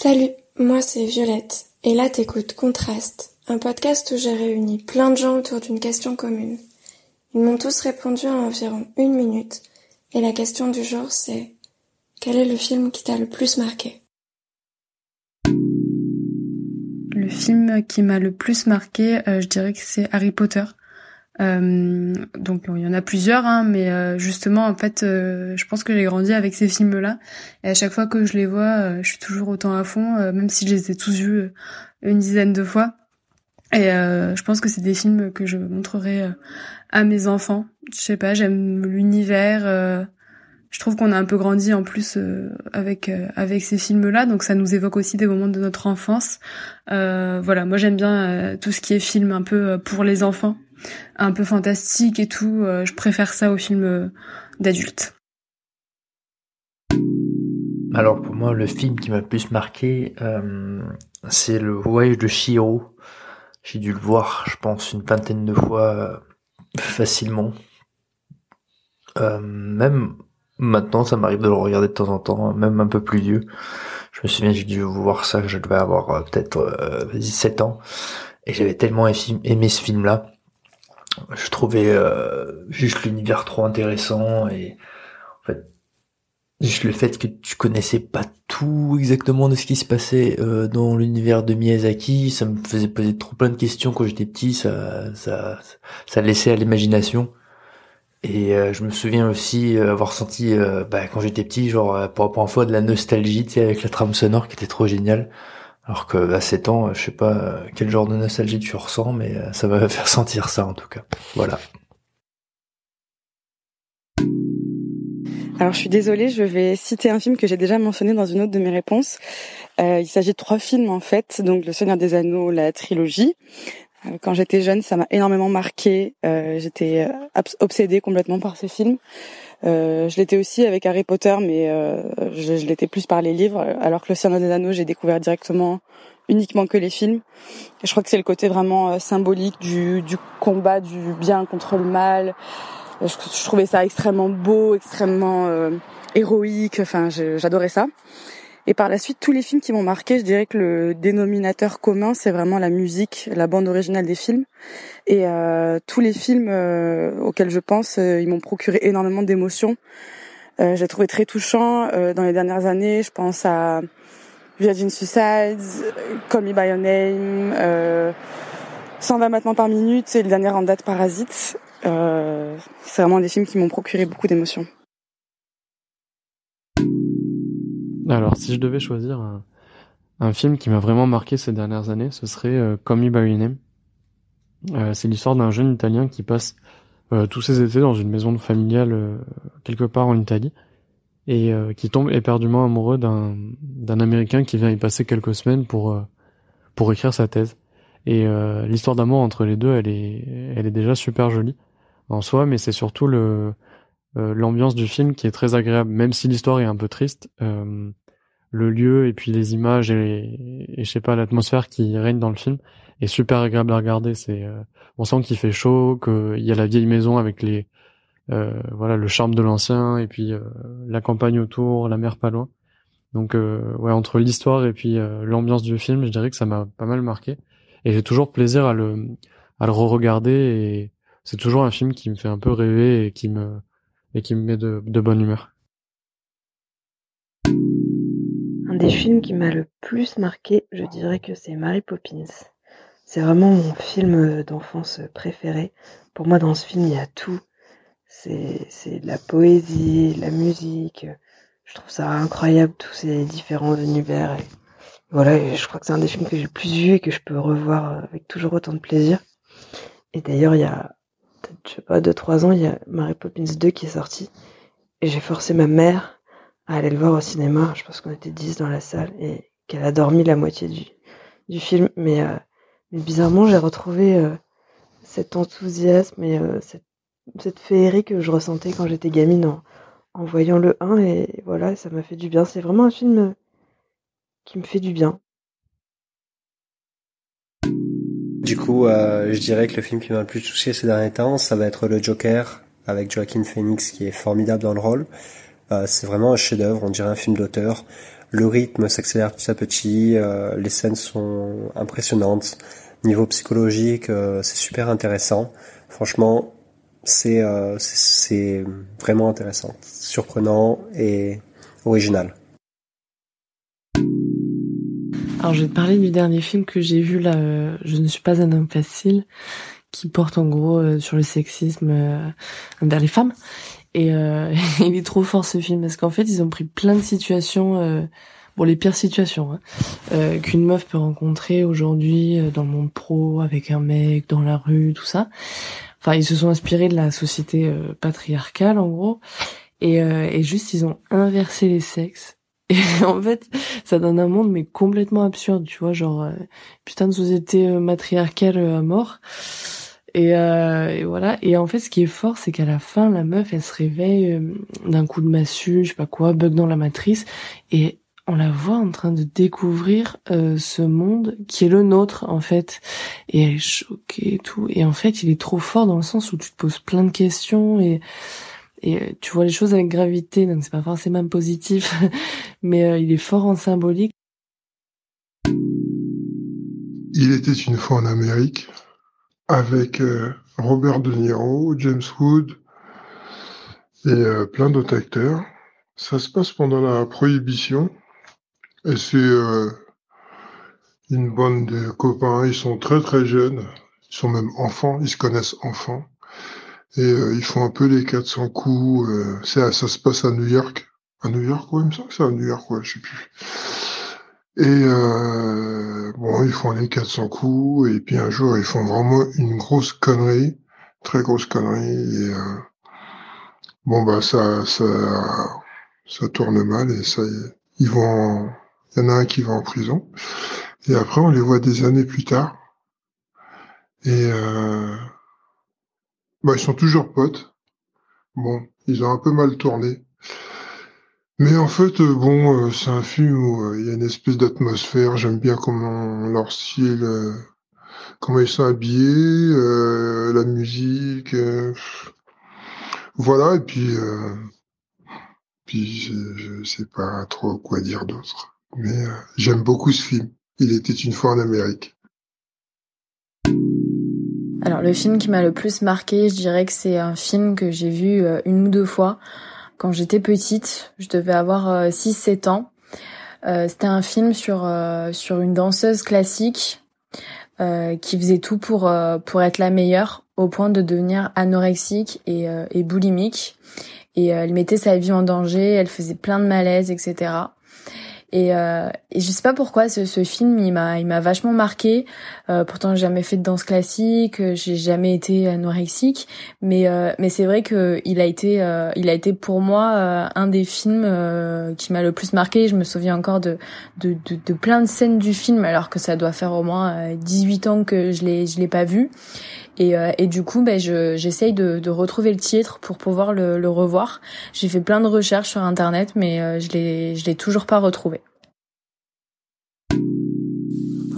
Salut, moi c'est Violette, et là t'écoutes Contraste, un podcast où j'ai réuni plein de gens autour d'une question commune. Ils m'ont tous répondu en environ une minute, et la question du jour c'est quel est le film qui t'a le plus marqué? Le film qui m'a le plus marqué, euh, je dirais que c'est Harry Potter. Euh, donc il y en a plusieurs, hein, mais euh, justement en fait, euh, je pense que j'ai grandi avec ces films-là. Et à chaque fois que je les vois, je suis toujours autant à fond, même si je les ai tous vus une dizaine de fois. Et je pense que c'est des films que je montrerai à mes enfants. Je sais pas, j'aime l'univers. je trouve qu'on a un peu grandi en plus avec avec ces films-là, donc ça nous évoque aussi des moments de notre enfance. voilà, moi j'aime bien tout ce qui est film un peu pour les enfants un peu fantastique et tout. Euh, je préfère ça aux films euh, d'adultes. Alors pour moi, le film qui m'a le plus marqué, euh, c'est le voyage de Shiro. J'ai dû le voir, je pense, une vingtaine de fois facilement. même maintenant, ça m'arrive de le regarder de temps en temps, même un peu plus vieux. Je me souviens, j'ai dû voir ça, je devais avoir peut-être 17 ans. Et j'avais tellement aimé ce film-là je trouvais euh, juste l'univers trop intéressant et en fait juste le fait que tu connaissais pas tout exactement de ce qui se passait euh, dans l'univers de Miyazaki, ça me faisait poser trop plein de questions quand j'étais petit, ça ça ça laissait à l'imagination. Et euh, je me souviens aussi avoir senti bah, quand j'étais petit genre pour la première fois de la nostalgie, tu sais avec la trame sonore qui était trop géniale. Alors que à 7 ans, je sais pas quel genre de nostalgie tu ressens, mais euh, ça va faire sentir ça en tout cas. Voilà. Alors je suis désolée, je vais citer un film que j'ai déjà mentionné dans une autre de mes réponses. Euh, il s'agit de trois films en fait, donc Le Seigneur des Anneaux, la trilogie. Euh, quand j'étais jeune, ça m'a énormément marqué. J'étais obsédée complètement par ces films. Euh, je l'étais aussi avec Harry Potter, mais euh, je, je l'étais plus par les livres, alors que Le Seigneur des Anneaux, j'ai découvert directement uniquement que les films. Et je crois que c'est le côté vraiment euh, symbolique du, du, combat du bien contre le mal. Je, je trouvais ça extrêmement beau, extrêmement héroïque. Enfin, j'adorais ça. Et par la suite, tous les films qui m'ont marqué, je dirais que le dénominateur commun, c'est vraiment la musique, la bande originale des films. Et euh, tous les films euh, auxquels je pense, euh, ils m'ont procuré énormément d'émotions. Euh, j'ai trouvé très touchant dans les dernières années. Je pense à Virgin Suicides, Call Me By Your Name, 120 maintenant par minute et le dernier en date Parasite. c'est vraiment des films qui m'ont procuré beaucoup d'émotions. Alors, si je devais choisir un, film qui m'a vraiment marqué ces dernières années, ce serait euh, Call Me By Your Name. Euh, c'est l'histoire d'un jeune Italien qui passe euh, tous ses étés dans une maison familiale euh, quelque part en Italie et qui tombe éperdument amoureux d'un d'un Américain qui vient y passer quelques semaines pour pour écrire sa thèse. Et l'histoire d'amour entre les deux, elle est elle est déjà super jolie en soi, mais c'est surtout le euh, l'ambiance du film qui est très agréable, même si l'histoire est un peu triste. Euh, le lieu et puis les images et, et je sais pas l'atmosphère qui règne dans le film est super agréable à regarder. C'est euh, on sent qu'il fait chaud, qu'il y a la vieille maison avec les euh, voilà le charme de l'ancien et puis la campagne autour, la mer pas loin. Donc ouais entre l'histoire et puis l'ambiance du film, je dirais que ça m'a pas mal marqué et j'ai toujours plaisir à le à le re-regarder et c'est toujours un film qui me fait un peu rêver et qui me et qui me met de, bonne humeur. Un des films qui m'a le plus marqué, je dirais que c'est Mary Poppins. C'est vraiment mon film d'enfance préféré. Pour moi, dans ce film, il y a tout. C'est de la poésie, la musique. Je trouve ça incroyable, tous ces différents univers. Voilà, je crois que c'est un des films que j'ai le plus vu et que je peux revoir avec toujours autant de plaisir. Et d'ailleurs, il y a je sais pas, deux, trois ans, il y a Mary Poppins 2 qui est sorti. Et j'ai forcé ma mère à aller le voir au cinéma. Je pense qu'on était 10 dans la salle et qu'elle a dormi la moitié du, du film. Mais, euh, bizarrement, j'ai retrouvé euh, cet enthousiasme et euh, cette, cette féerie que je ressentais quand j'étais gamine en, en voyant le 1. Et voilà, ça m'a fait du bien. C'est vraiment un film qui me fait du bien. Du coup, euh, je dirais que le film qui m'a le plus touché ces derniers temps, ça va être Le Joker, avec Joaquin Phoenix qui est formidable dans le rôle. Euh, c'est vraiment un chef-d'œuvre, on dirait un film d'auteur. le rythme s'accélère petit à petit, les scènes sont impressionnantes. Niveau psychologique, c'est super intéressant. Franchement, c'est vraiment intéressant, surprenant et original. Alors je vais te parler du dernier film que j'ai vu là, euh, Je ne suis pas un homme facile, qui porte en gros euh, sur le sexisme euh, envers les femmes. Et il est trop fort ce film parce qu'en fait ils ont pris plein de situations, bon les pires situations, hein, qu'une meuf peut rencontrer aujourd'hui dans le monde pro, avec un mec, dans la rue, tout ça. Enfin ils se sont inspirés de la société patriarcale en gros. Et, et juste ils ont inversé les sexes et en fait, ça donne un monde mais complètement absurde, tu vois, genre euh, putain de société euh, matriarcale euh, à mort. Et, et, voilà. Et en fait, ce qui est fort, c'est qu'à la fin, la meuf, elle se réveille d'un coup de massue, je sais pas quoi, bug dans la matrice, et on la voit en train de découvrir ce monde qui est le nôtre en fait. Et elle est choquée et tout. Et en fait, il est trop fort dans le sens où tu te poses plein de questions et et euh, tu vois les choses avec gravité, donc c'est pas forcément positif, mais euh, il est fort en symbolique. Il était une fois en Amérique avec euh, Robert De Niro, James Wood et plein d'autres acteurs. Ça se passe pendant la prohibition et c'est une bande de copains. Ils sont très très jeunes, ils sont même enfants, ils se connaissent enfants et euh, ils font un peu les 400 coups. Euh, ça, ça se passe à New York. À New York, ouais, il me semble que c'est à New York, ouais, je sais plus. Et euh, bon, ils font les 400 coups, et puis un jour, ils font vraiment une grosse connerie, très grosse connerie, et euh, bon, bah ça, ça, ça tourne mal, et ça, ils vont, il y en a un qui va en prison, et après, on les voit des années plus tard, et euh, bah, ils sont toujours potes. Bon, ils ont un peu mal tourné. Mais en fait, euh, bon, euh, c'est un film où euh, il y a une espèce d'atmosphère. J'aime bien comment leur style, comment ils sont habillés, la musique. voilà, et puis, puis je, je, sais pas trop quoi dire d'autre. Mais j'aime beaucoup ce film. Il était une fois en Amérique. Alors le film qui m'a le plus marqué, je dirais que c'est un film que j'ai vu euh, une ou deux fois quand j'étais petite. Je devais avoir 6-7 euh, ans. Euh, c'était un film sur sur une danseuse classique qui faisait tout pour pour être la meilleure au point de devenir anorexique et, et boulimique. Et elle mettait sa vie en danger, elle faisait plein de malaises, etc. Et, euh, et je sais pas pourquoi ce, ce film il m'a il m'a vachement marqué. Euh, pourtant j'ai jamais fait de danse classique, j'ai jamais été anorexique, mais euh, mais c'est vrai que il a été euh, il a été pour moi euh, un des films euh, qui m'a le plus marqué. Je me souviens encore de, de de, plein de scènes du film alors que ça doit faire au moins 18 ans que je l'ai je l'ai pas vu. Et, euh, et du coup, ben, je, j'essaye de, de retrouver le titre pour pouvoir le, le revoir. J'ai fait plein de recherches sur Internet, mais euh, je l'ai, je l'ai toujours pas retrouvé.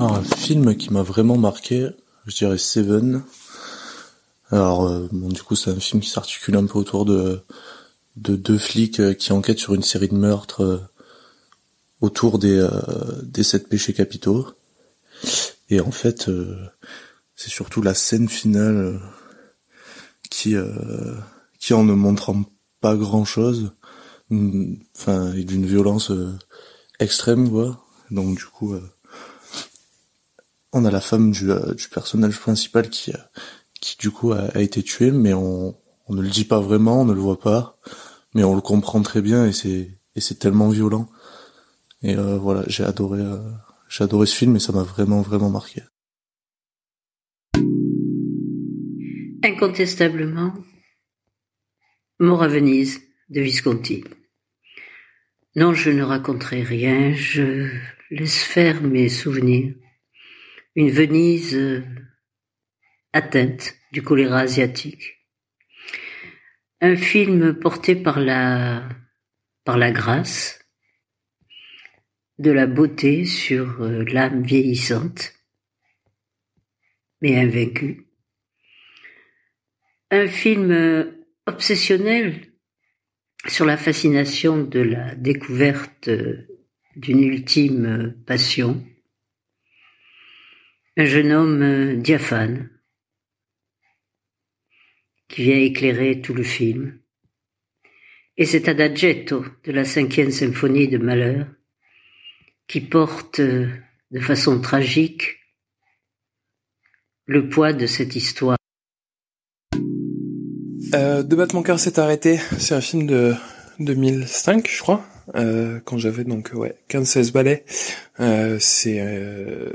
Un film qui m'a vraiment marqué, je dirais Seven. Alors, euh, bon, du coup, c'est un film qui s'articule un peu autour de, de deux flics qui enquêtent sur une série de meurtres autour des, des sept péchés capitaux. Et en fait, c'est surtout la scène finale euh, qui, euh, qui en ne montrant pas grand chose, enfin, d'une violence euh, extrême, quoi. Donc du coup, on a la femme du, du personnage principal qui, qui du coup a, été tuée, mais on, ne le dit pas vraiment, on ne le voit pas, mais on le comprend très bien et c'est tellement violent. Et voilà, j'ai j'ai adoré ce film et ça m'a vraiment vraiment marqué. Incontestablement, Mort à Venise de Visconti. Non, je ne raconterai rien, je laisse faire mes souvenirs. Une Venise euh, atteinte du choléra asiatique. Un film porté par la, par la grâce, de la beauté sur euh, l'âme vieillissante, mais invaincue un film euh, obsessionnel sur la fascination de la découverte d'une ultime passion. Un jeune homme diaphane qui vient éclairer tout le film. Et cet adagietto de la cinquième symphonie de Malheur qui porte de façon tragique le poids de cette histoire. Euh, de battre mon cœur s'est arrêté. C'est un film de 2005, je crois, euh, quand j'avais donc ouais 15-16 balais. Euh, c'est euh,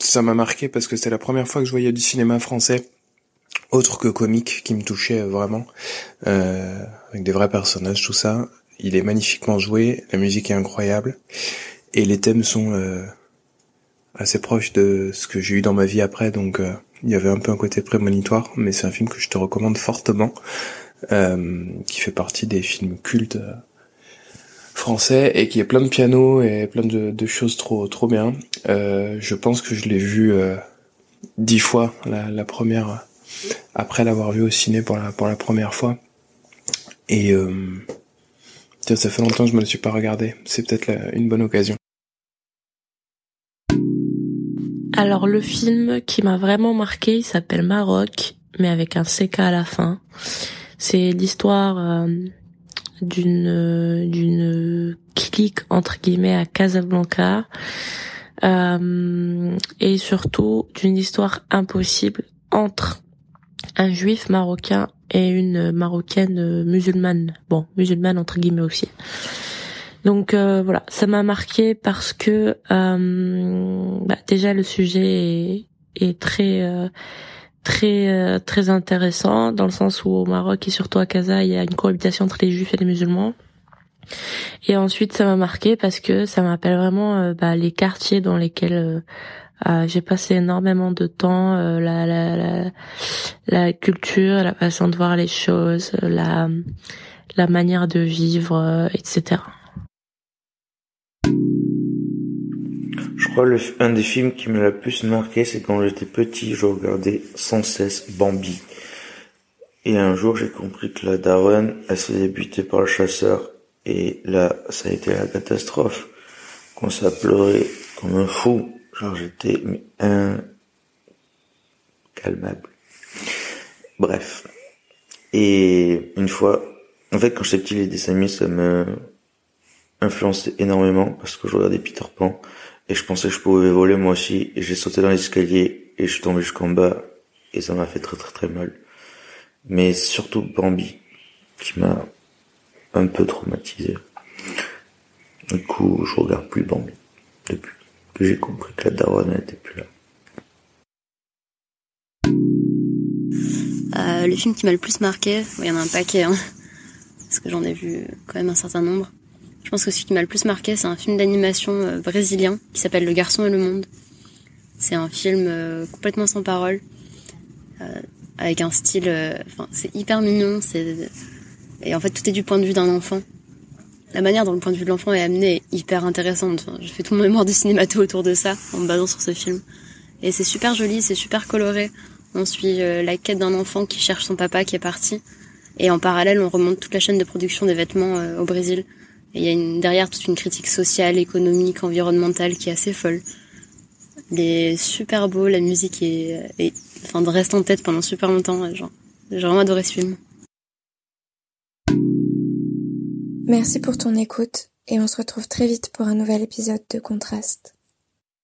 ça m'a marqué parce que c'est la première fois que je voyais du cinéma français autre que comique qui me touchait vraiment, euh, avec des vrais personnages, tout ça. Il est magnifiquement joué, la musique est incroyable et les thèmes sont euh, assez proches de ce que j'ai eu dans ma vie après, donc euh, il y avait un peu un côté prémonitoire, mais c'est un film que je te recommande fortement, euh, qui fait partie des films cultes euh, français et qui est plein de piano et plein de, de choses trop trop bien. Euh, je pense que je l'ai vu euh, dix fois la, la première après l'avoir vu au ciné pour la pour la première fois et tiens ça fait longtemps que je me le suis pas regardé. C'est peut-être une bonne occasion. Alors le film qui m'a vraiment marqué, il s'appelle Maroc, mais avec un CK à la fin. C'est l'histoire euh, d'une d'une clique entre guillemets à Casablanca euh, et surtout d'une histoire impossible entre un juif marocain et une marocaine musulmane. Bon, musulmane entre guillemets aussi. Donc euh, voilà, ça m'a marqué parce que euh, bah, déjà le sujet est, très euh, très très intéressant dans le sens où au Maroc et surtout à Casa, il y a une cohabitation entre les juifs et les musulmans. Et ensuite, ça m'a marqué parce que ça m'appelle vraiment bah, les quartiers dans lesquels j'ai passé énormément de temps, la, la, la, la culture, la façon de voir les choses, la, la manière de vivre, etc. Un des films qui m'a le plus marqué, c'est quand j'étais petit, je regardais sans cesse Bambi. Et un jour, j'ai compris que la daronne, elle s'est débutée par le chasseur. Et là, ça a été la catastrophe. Qu'on s'est pleuré comme un fou. Genre, j'étais incalmable. Bref. Et une fois, en fait, quand j'étais petit, les dessins ça me influencé énormément parce que je regardais Peter Pan et je pensais que je pouvais voler moi aussi et j'ai sauté dans l'escalier et je suis tombé jusqu'en bas et ça m'a fait très très très mal. Mais surtout Bambi qui m'a un peu traumatisé. Du coup, je regarde plus Bambi depuis que j'ai compris que la daronne n'était plus là. Euh, le film qui m'a le plus marqué, il y en a un paquet, hein, parce que j'en ai vu quand même un certain nombre. Je pense que ce qui m'a le plus marqué, c'est un film d'animation euh, brésilien qui s'appelle Le Garçon et le Monde. C'est un film euh, complètement sans parole, euh, avec un style, enfin, c'est hyper mignon. Et en fait tout est du point de vue d'un enfant. La manière dont le point de vue de l'enfant est amené est hyper intéressante. Enfin, je fais tout mon mémoire de cinémato autour de ça en me basant sur ce film. Et c'est super joli, c'est super coloré. On suit la quête d'un enfant qui cherche son papa qui est parti. Et en parallèle, on remonte toute la chaîne de production des vêtements au Brésil il y a une, derrière toute une critique sociale, économique, environnementale qui est assez folle. Il est super beau, la musique est, est enfin, reste en tête pendant super longtemps. J'ai vraiment adoré ce film. Merci pour ton écoute et on se retrouve très vite pour un nouvel épisode de Contraste.